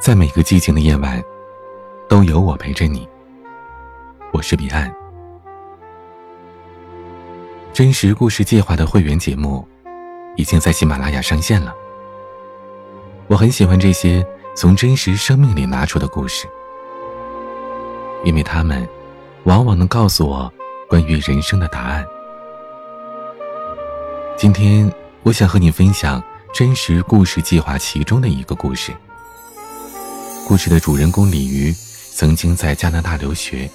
在每个寂静的夜晚，都有我陪着你。我是彼岸。真实故事计划的会员节目已经在喜马拉雅上线了。我很喜欢这些从真实生命里拿出的故事，因为他们往往能告诉我关于人生的答案。今天，我想和你分享。真实故事计划其中的一个故事。故事的主人公李鱼曾经在加拿大留学，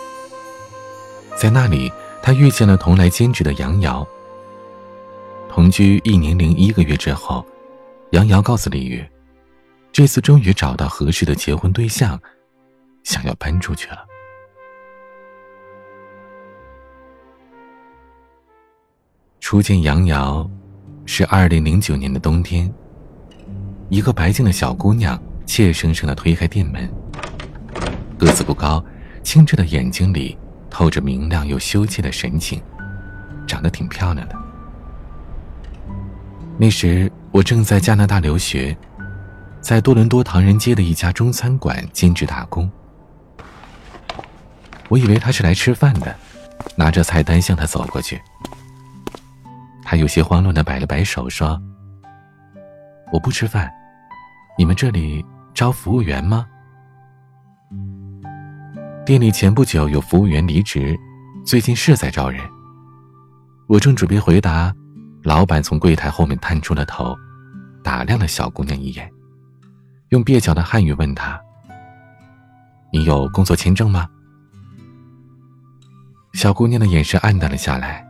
在那里他遇见了同来兼职的杨瑶。同居一年零一个月之后，杨瑶告诉李鱼，这次终于找到合适的结婚对象，想要搬出去了。初见杨瑶。是二零零九年的冬天，一个白净的小姑娘怯生生的推开店门。个子不高，清澈的眼睛里透着明亮又羞怯的神情，长得挺漂亮的。那时我正在加拿大留学，在多伦多唐人街的一家中餐馆兼职打工。我以为他是来吃饭的，拿着菜单向他走过去。他有些慌乱的摆了摆手，说：“我不吃饭，你们这里招服务员吗？”店里前不久有服务员离职，最近是在招人。我正准备回答，老板从柜台后面探出了头，打量了小姑娘一眼，用蹩脚的汉语问她：“你有工作签证吗？”小姑娘的眼神黯淡了下来。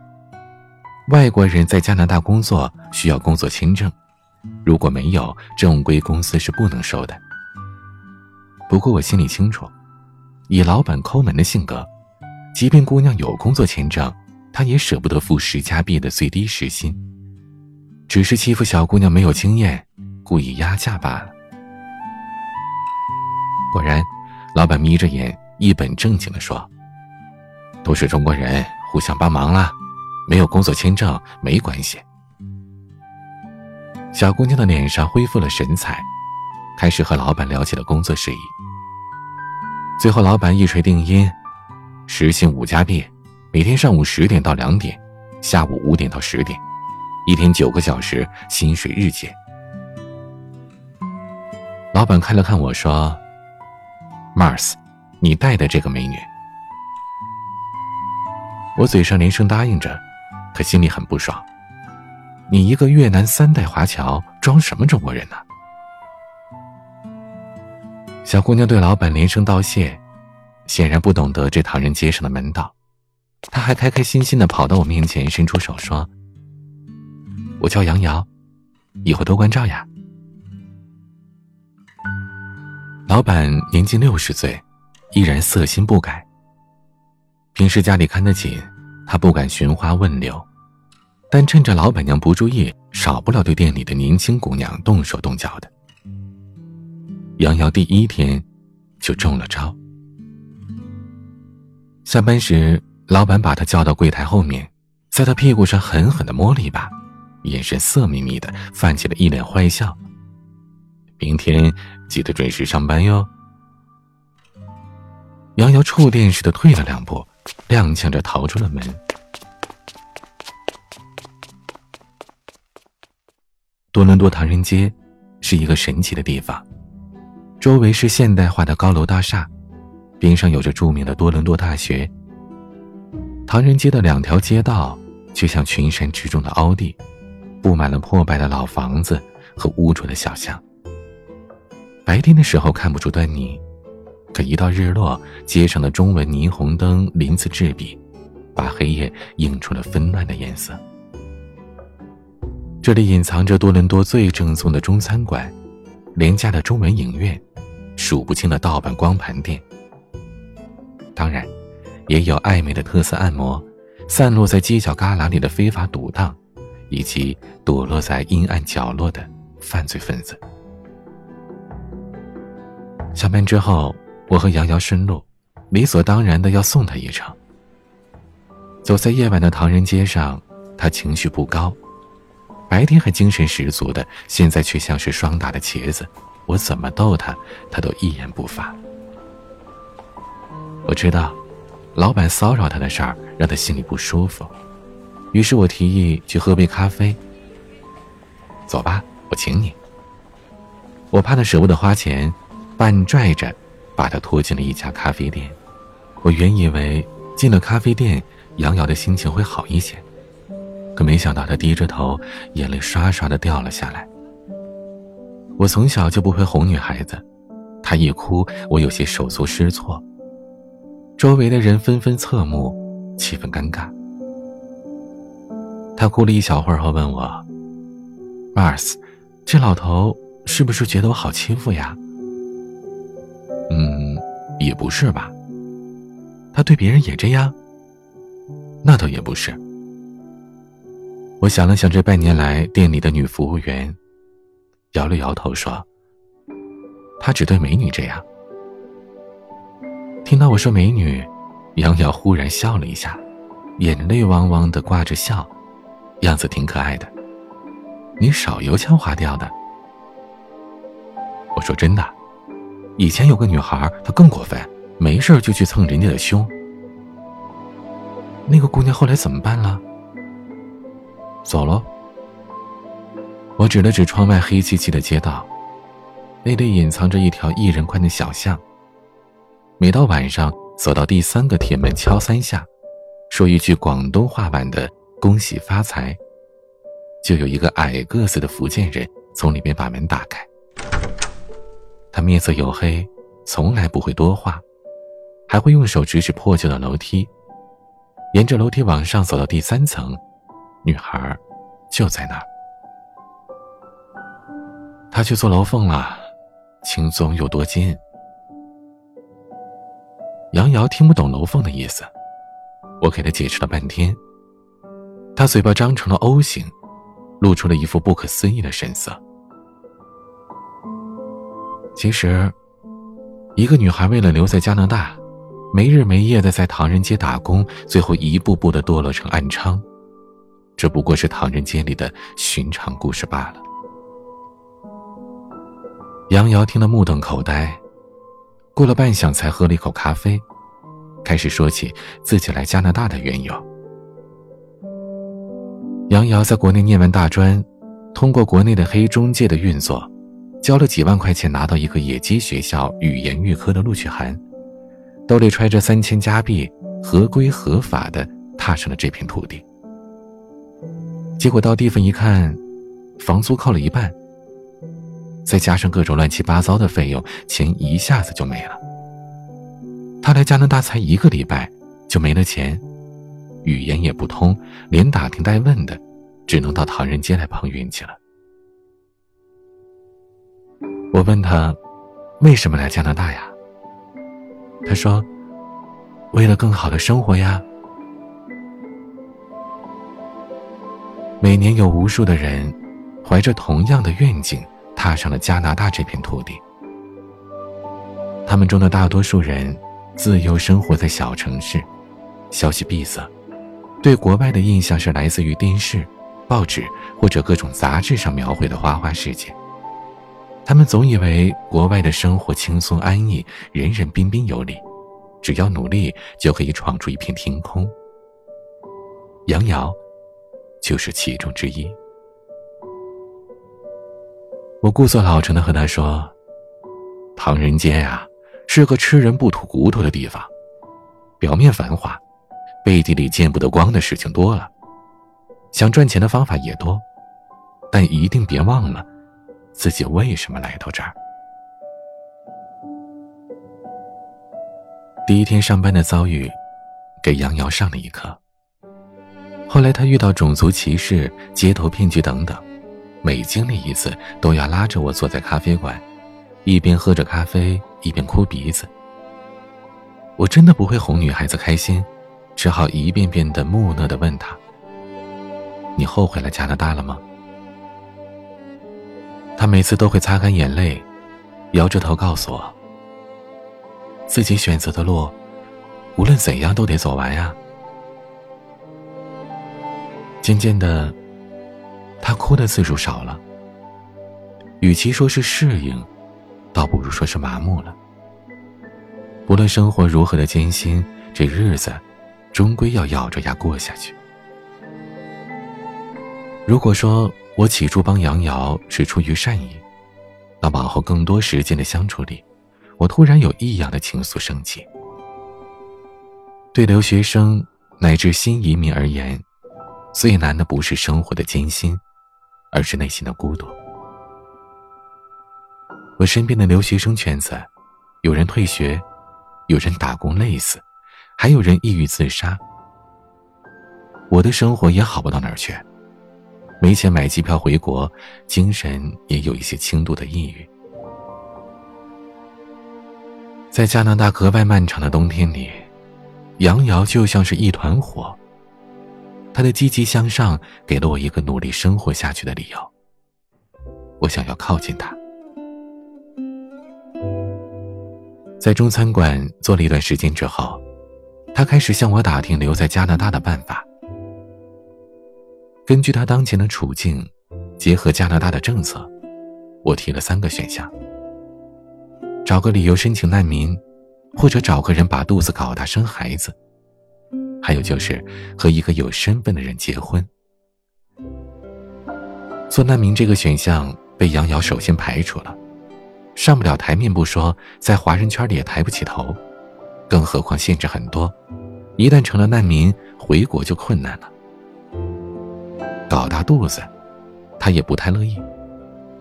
外国人在加拿大工作需要工作签证，如果没有，正规公司是不能收的。不过我心里清楚，以老板抠门的性格，即便姑娘有工作签证，他也舍不得付十加币的最低时薪，只是欺负小姑娘没有经验，故意压价罢了。果然，老板眯着眼，一本正经地说：“都是中国人，互相帮忙了。”没有工作签证没关系。小姑娘的脸上恢复了神采，开始和老板聊起了工作事宜。最后，老板一锤定音，时薪五加币，每天上午十点到两点，下午五点到十点，一天九个小时，薪水日结。老板看了看我说：“Mars，你带的这个美女。”我嘴上连声答应着。可心里很不爽。你一个越南三代华侨，装什么中国人呢？小姑娘对老板连声道谢，显然不懂得这唐人街上的门道。她还开开心心的跑到我面前，伸出手说：“我叫杨瑶，以后多关照呀。”老板年近六十岁，依然色心不改。平时家里看得紧。他不敢寻花问柳，但趁着老板娘不注意，少不了对店里的年轻姑娘动手动脚的。杨瑶第一天就中了招。下班时，老板把他叫到柜台后面，在他屁股上狠狠的摸了一把，眼神色眯眯的，泛起了一脸坏笑。明天记得准时上班哟。杨瑶触电似的退了两步。踉跄着逃出了门。多伦多唐人街是一个神奇的地方，周围是现代化的高楼大厦，边上有着著名的多伦多大学。唐人街的两条街道就像群山之中的凹地，布满了破败的老房子和污浊的小巷。白天的时候看不出端倪。可一到日落，街上的中文霓虹灯鳞次栉比，把黑夜映出了纷乱的颜色。这里隐藏着多伦多最正宗的中餐馆，廉价的中文影院，数不清的盗版光盘店。当然，也有暧昧的特色按摩，散落在犄角旮旯里的非法赌档，以及躲落在阴暗角落的犯罪分子。下班之后。我和杨瑶顺路，理所当然的要送她一程。走在夜晚的唐人街上，她情绪不高，白天还精神十足的，现在却像是霜打的茄子，我怎么逗他，他都一言不发。我知道，老板骚扰他的事儿让他心里不舒服，于是我提议去喝杯咖啡。走吧，我请你。我怕他舍不得花钱，半拽着把他拖进了一家咖啡店。我原以为进了咖啡店，杨瑶的心情会好一些，可没想到他低着头，眼泪刷刷的掉了下来。我从小就不会哄女孩子，她一哭，我有些手足失措。周围的人纷纷侧目，气氛尴尬。她哭了一小会儿后问我：“Mars，这老头是不是觉得我好欺负呀？”“嗯，也不是吧。他对别人也这样？那倒也不是。”我想了想，这半年来店里的女服务员，摇了摇头说：“他只对美女这样。”听到我说美女，杨瑶忽然笑了一下，眼泪汪汪的挂着笑，样子挺可爱的。你少油腔滑调的。我说真的，以前有个女孩，她更过分，没事就去蹭人家的胸。那个姑娘后来怎么办了？走了。我指了指窗外黑漆漆的街道，那里隐藏着一条一人宽的小巷。每到晚上，走到第三个铁门敲三下，说一句广东话版的“恭喜发财”，就有一个矮个子的福建人从里面把门打开。他面色黝黑，从来不会多话，还会用手指指破旧的楼梯。沿着楼梯往上走到第三层，女孩就在那儿。他去做楼凤了，轻松又多金。杨瑶听不懂楼凤的意思，我给他解释了半天。他嘴巴张成了 O 型，露出了一副不可思议的神色。其实，一个女孩为了留在加拿大，没日没夜的在唐人街打工，最后一步步的堕落成暗娼，这不过是唐人街里的寻常故事罢了。杨瑶听得目瞪口呆。过了半晌，才喝了一口咖啡，开始说起自己来加拿大的缘由。杨瑶在国内念完大专，通过国内的黑中介的运作，交了几万块钱，拿到一个野鸡学校语言预科的录取函，兜里揣着三千加币，合规合法的踏上了这片土地。结果到地方一看，房租扣了一半。再加上各种乱七八糟的费用，钱一下子就没了。他来加拿大才一个礼拜，就没了钱，语言也不通，连打听带问的，只能到唐人街来碰运气了。我问他，为什么来加拿大呀？他说，为了更好的生活呀。每年有无数的人，怀着同样的愿景。踏上了加拿大这片土地，他们中的大多数人自幼生活在小城市，消息闭塞，对国外的印象是来自于电视、报纸或者各种杂志上描绘的花花世界。他们总以为国外的生活轻松安逸，人人彬彬有礼，只要努力就可以闯出一片天空。杨瑶，就是其中之一。我故作老成的和他说：“唐人街呀，是个吃人不吐骨头的地方，表面繁华，背地里见不得光的事情多了，想赚钱的方法也多，但一定别忘了自己为什么来到这儿。”第一天上班的遭遇，给杨瑶上了一课。后来他遇到种族歧视、街头骗局等等。每经历一次，都要拉着我坐在咖啡馆，一边喝着咖啡，一边哭鼻子。我真的不会哄女孩子开心，只好一遍遍的木讷的问她：“你后悔来加拿大了吗？”她每次都会擦干眼泪，摇着头告诉我：“自己选择的路，无论怎样都得走完呀。”渐渐的。他哭的次数少了，与其说是适应，倒不如说是麻木了。不论生活如何的艰辛，这日子终归要咬着牙过下去。如果说我起初帮杨瑶是出于善意，那往后更多时间的相处里，我突然有异样的情愫升起。对留学生乃至新移民而言，最难的不是生活的艰辛，而是内心的孤独。我身边的留学生圈子，有人退学，有人打工累死，还有人抑郁自杀。我的生活也好不到哪儿去，没钱买机票回国，精神也有一些轻度的抑郁。在加拿大格外漫长的冬天里，杨瑶就像是一团火。他的积极向上给了我一个努力生活下去的理由。我想要靠近他。在中餐馆做了一段时间之后，他开始向我打听留在加拿大的办法。根据他当前的处境，结合加拿大的政策，我提了三个选项：找个理由申请难民，或者找个人把肚子搞大生孩子，还有就是和一个有身份的人结婚。做难民这个选项被杨瑶首先排除了。上不了台面不说，在华人圈里也抬不起头，更何况限制很多，一旦成了难民，回国就困难了。搞大肚子，他也不太乐意。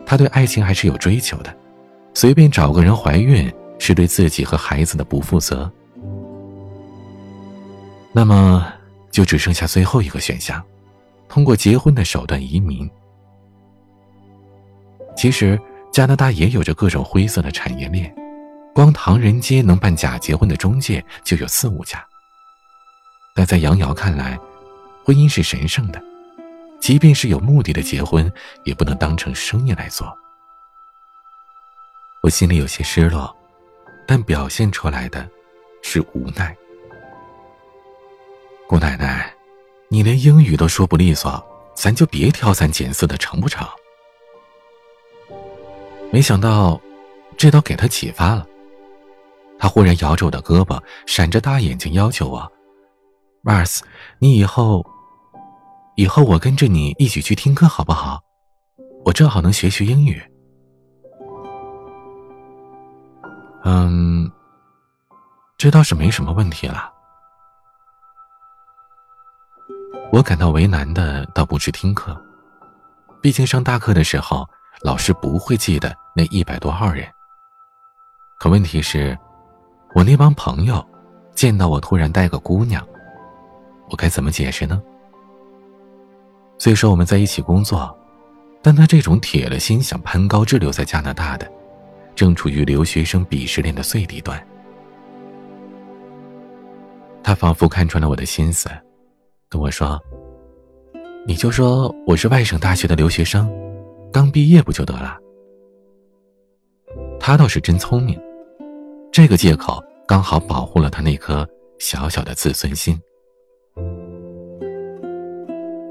他对爱情还是有追求的，随便找个人怀孕是对自己和孩子的不负责。那么，就只剩下最后一个选项，通过结婚的手段移民。其实。加拿大也有着各种灰色的产业链，光唐人街能办假结婚的中介就有四五家。但在杨瑶看来，婚姻是神圣的，即便是有目的的结婚，也不能当成生意来做。我心里有些失落，但表现出来的是无奈。姑奶奶，你连英语都说不利索，咱就别挑三拣四的，成不成？没想到，这倒给他启发了。他忽然摇着我的胳膊，闪着大眼睛，要求我：“Mars，你以后，以后我跟着你一起去听课好不好？我正好能学学英语。”嗯，这倒是没什么问题了。我感到为难的倒不是听课，毕竟上大课的时候。老师不会记得那一百多号人。可问题是，我那帮朋友见到我突然带个姑娘，我该怎么解释呢？虽说我们在一起工作，但他这种铁了心想攀高枝留在加拿大的，正处于留学生鄙视链的最底端。他仿佛看穿了我的心思，跟我说：“你就说我是外省大学的留学生。”刚毕业不就得了？他倒是真聪明，这个借口刚好保护了他那颗小小的自尊心。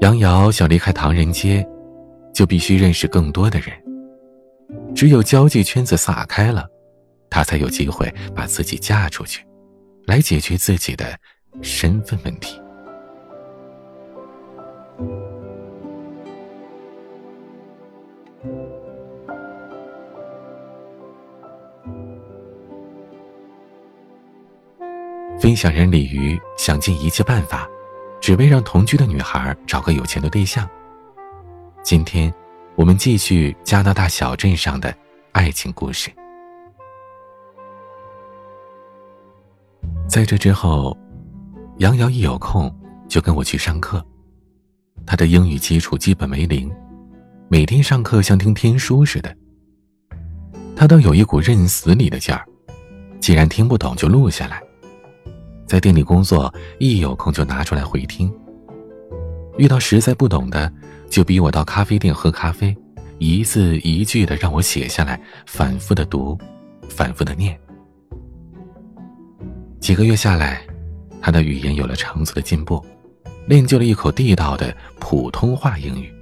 杨瑶想离开唐人街，就必须认识更多的人。只有交际圈子撒开了，她才有机会把自己嫁出去，来解决自己的身份问题。分享人李鱼想尽一切办法，只为让同居的女孩找个有钱的对象。今天，我们继续加拿大小镇上的爱情故事。在这之后，杨瑶一有空就跟我去上课。他的英语基础基本为零，每天上课像听天书似的。他倒有一股认死理的劲儿，既然听不懂就录下来。在店里工作，一有空就拿出来回听。遇到实在不懂的，就逼我到咖啡店喝咖啡，一字一句的让我写下来，反复的读，反复的念。几个月下来，他的语言有了长足的进步，练就了一口地道的普通话英语。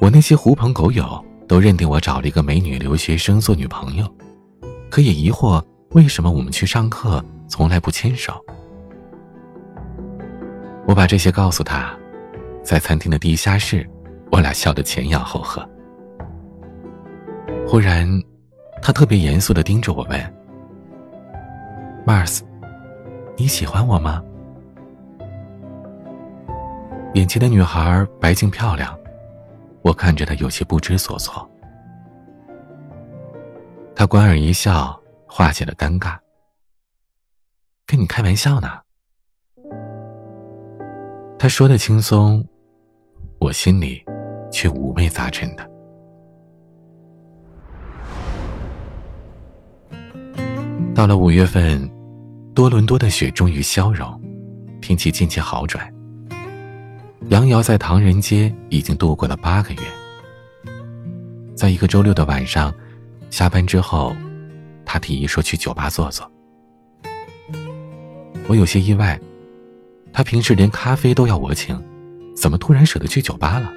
我那些狐朋狗友都认定我找了一个美女留学生做女朋友，可也疑惑为什么我们去上课从来不牵手。我把这些告诉他，在餐厅的地下室，我俩笑得前仰后合。忽然，他特别严肃的盯着我问：“Mars，你喜欢我吗？”眼前的女孩白净漂亮，我看着她有些不知所措。他莞尔一笑，化解了尴尬。跟你开玩笑呢。他说的轻松，我心里却五味杂陈的。到了五月份，多伦多的雪终于消融，天气渐渐好转。杨瑶在唐人街已经度过了八个月。在一个周六的晚上，下班之后，他提议说去酒吧坐坐。我有些意外，他平时连咖啡都要我请，怎么突然舍得去酒吧了？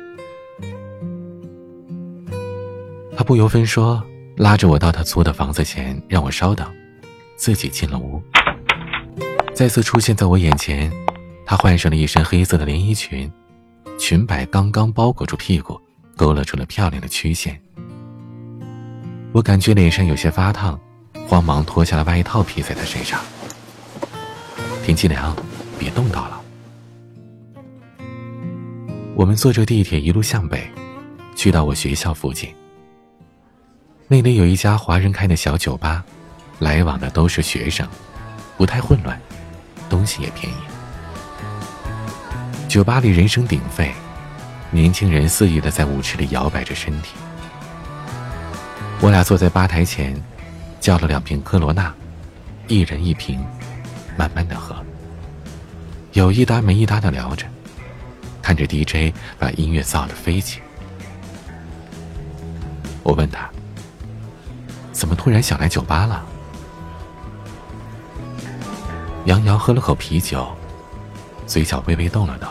他不由分说，拉着我到他租的房子前，让我稍等，自己进了屋。再次出现在我眼前，他换上了一身黑色的连衣裙。裙摆刚刚包裹住屁股，勾勒出了漂亮的曲线。我感觉脸上有些发烫，慌忙脱下了外套披在他身上。天气凉，别冻到了。我们坐着地铁一路向北，去到我学校附近。那里有一家华人开的小酒吧，来往的都是学生，不太混乱，东西也便宜。酒吧里人声鼎沸，年轻人肆意的在舞池里摇摆着身体。我俩坐在吧台前，叫了两瓶科罗娜，一人一瓶，慢慢的喝。有一搭没一搭的聊着，看着 DJ 把音乐造的飞起。我问他，怎么突然想来酒吧了？杨洋喝了口啤酒，嘴角微微动了动。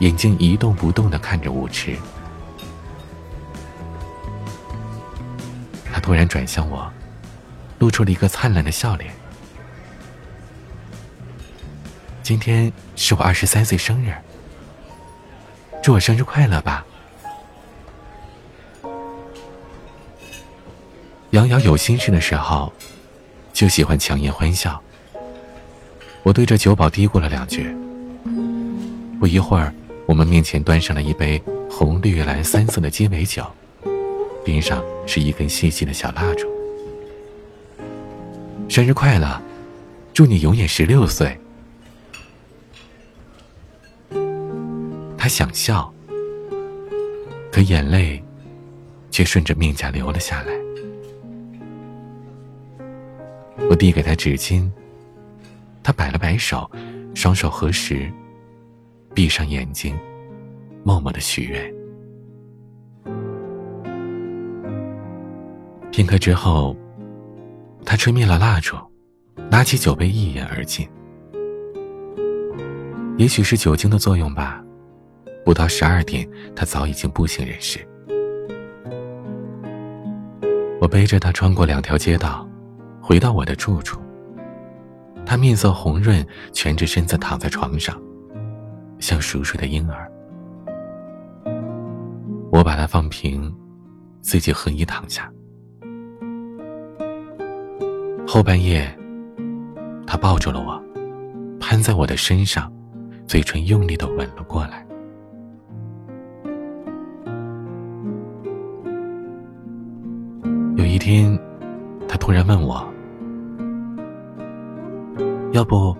眼睛一动不动的看着舞池，他突然转向我，露出了一个灿烂的笑脸。今天是我二十三岁生日，祝我生日快乐吧！杨洋有心事的时候，就喜欢强颜欢笑。我对着酒保嘀咕了两句，不一会儿。我们面前端上了一杯红绿蓝三色的鸡尾酒，边上是一根细细的小蜡烛。生日快乐，祝你永远十六岁。他想笑，可眼泪却顺着面颊流了下来。我递给他纸巾，他摆了摆手，双手合十。闭上眼睛，默默的许愿。片刻之后，他吹灭了蜡烛，拿起酒杯一饮而尽。也许是酒精的作用吧，不到十二点，他早已经不省人事。我背着他穿过两条街道，回到我的住处。他面色红润，蜷着身子躺在床上。像熟睡的婴儿，我把它放平，自己横衣躺下。后半夜，他抱住了我，攀在我的身上，嘴唇用力的吻了过来。有一天，他突然问我：“要不，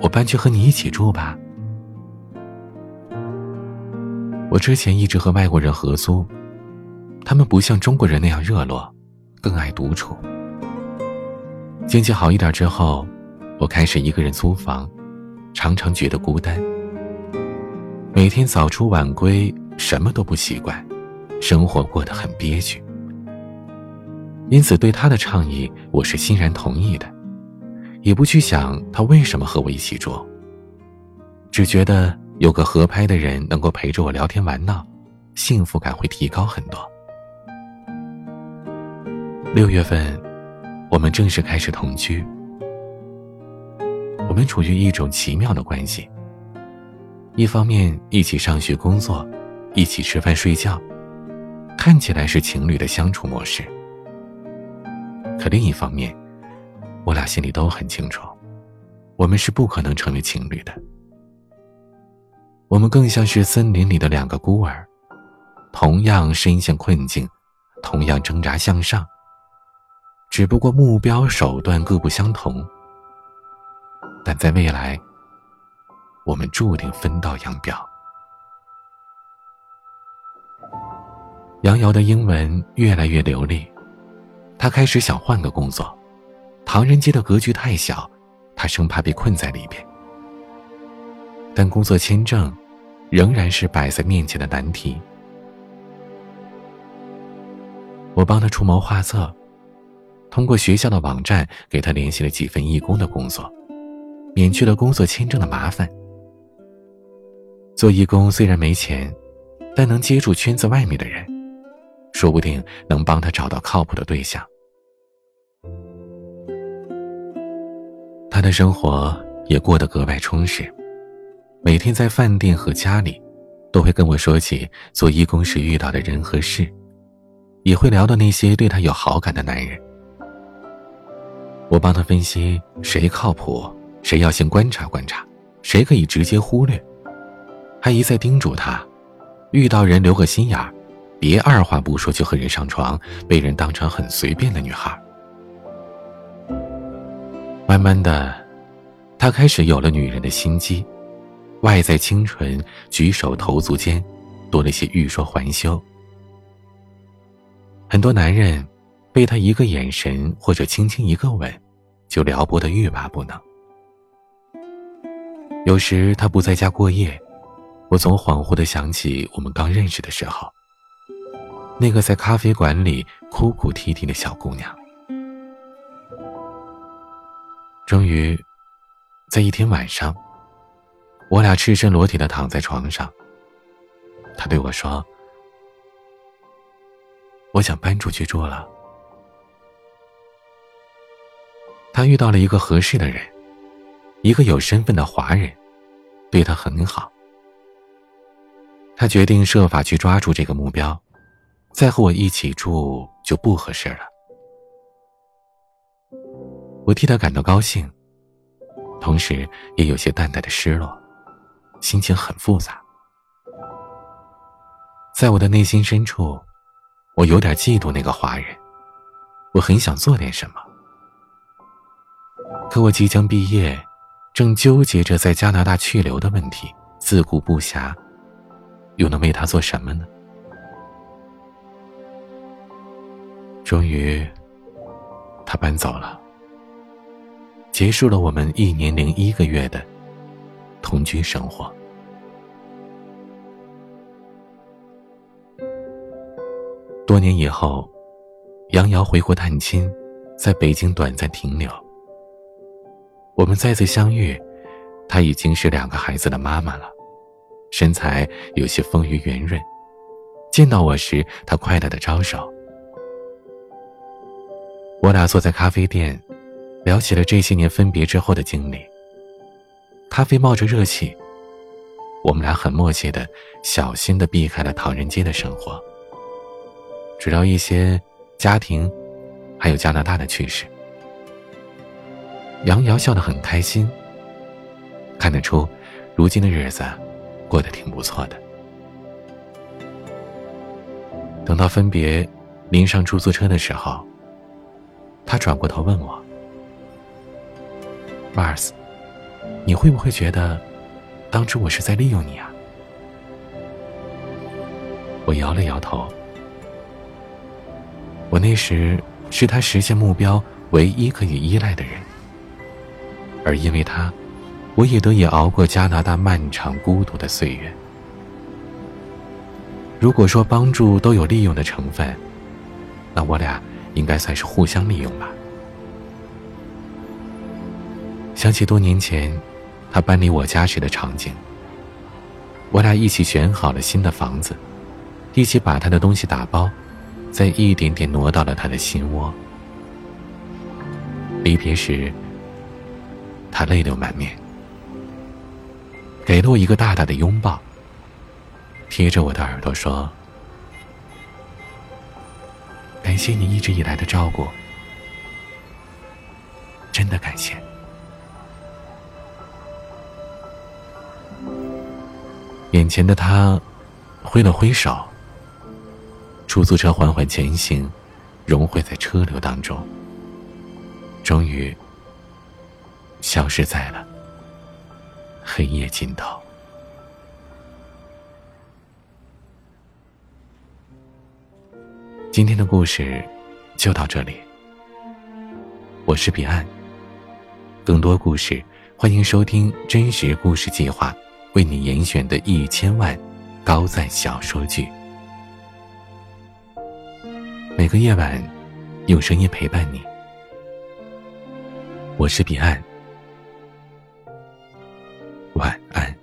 我搬去和你一起住吧？”我之前一直和外国人合租，他们不像中国人那样热络，更爱独处。经济好一点之后，我开始一个人租房，常常觉得孤单。每天早出晚归，什么都不习惯，生活过得很憋屈。因此，对他的倡议，我是欣然同意的，也不去想他为什么和我一起住，只觉得。有个合拍的人能够陪着我聊天玩闹，幸福感会提高很多。六月份，我们正式开始同居。我们处于一种奇妙的关系。一方面一起上学、工作，一起吃饭、睡觉，看起来是情侣的相处模式。可另一方面，我俩心里都很清楚，我们是不可能成为情侣的。我们更像是森林里的两个孤儿，同样深陷困境，同样挣扎向上。只不过目标手段各不相同，但在未来，我们注定分道扬镳。杨瑶的英文越来越流利，她开始想换个工作。唐人街的格局太小，她生怕被困在里边。但工作签证仍然是摆在面前的难题。我帮他出谋划策。通过学校的网站给他联系了几份义工的工作，免去了工作签证的麻烦。做义工虽然没钱，但能接触圈子外面的人，说不定能帮他找到靠谱的对象。他的生活也过得格外充实，每天在饭店和家里，都会跟我说起做义工时遇到的人和事，也会聊到那些对他有好感的男人。我帮他分析谁靠谱，谁要先观察观察，谁可以直接忽略，还一再叮嘱他，遇到人留个心眼儿，别二话不说就和人上床，被人当成很随便的女孩。慢慢的，他开始有了女人的心机，外在清纯，举手投足间，多了些欲说还休。很多男人。被他一个眼神或者轻轻一个吻，就撩拨的欲罢不能。有时他不在家过夜，我总恍惚的想起我们刚认识的时候，那个在咖啡馆里哭哭啼啼的小姑娘。终于，在一天晚上，我俩赤身裸体的躺在床上，他对我说：“我想搬出去住了。”他遇到了一个合适的人，一个有身份的华人，对他很好。他决定设法去抓住这个目标，再和我一起住就不合适了。我替他感到高兴，同时也有些淡淡的失落，心情很复杂。在我的内心深处，我有点嫉妒那个华人，我很想做点什么。可我即将毕业，正纠结着在加拿大去留的问题，自顾不暇，又能为他做什么呢？终于，他搬走了，结束了我们一年零一个月的同居生活。多年以后，杨瑶回国探亲，在北京短暂停留。我们再次相遇，她已经是两个孩子的妈妈了，身材有些丰腴圆润。见到我时，她快乐的招手。我俩坐在咖啡店，聊起了这些年分别之后的经历。咖啡冒着热气，我们俩很默契的、小心的避开了唐人街的生活，只聊一些家庭，还有加拿大的趣事。杨瑶笑得很开心，看得出，如今的日子过得挺不错的。等到分别，临上出租车的时候，他转过头问我：“Mars，你会不会觉得，当初我是在利用你啊？”我摇了摇头。我那时是他实现目标唯一可以依赖的人。而因为他，我也得以熬过加拿大漫长孤独的岁月。如果说帮助都有利用的成分，那我俩应该算是互相利用吧。想起多年前，他搬离我家时的场景，我俩一起选好了新的房子，一起把他的东西打包，再一点点挪到了他的心窝。离别时，他泪流满面，给了我一个大大的拥抱，贴着我的耳朵说：“感谢你一直以来的照顾，真的感谢。”眼前的他挥了挥手，出租车缓缓前行，融汇在车流当中，终于消失在了黑夜尽头。今天的故事就到这里，我是彼岸。更多故事，欢迎收听《真实故事计划》。为你严选的一千万高赞小说剧，每个夜晚用声音陪伴你。我是彼岸，晚安。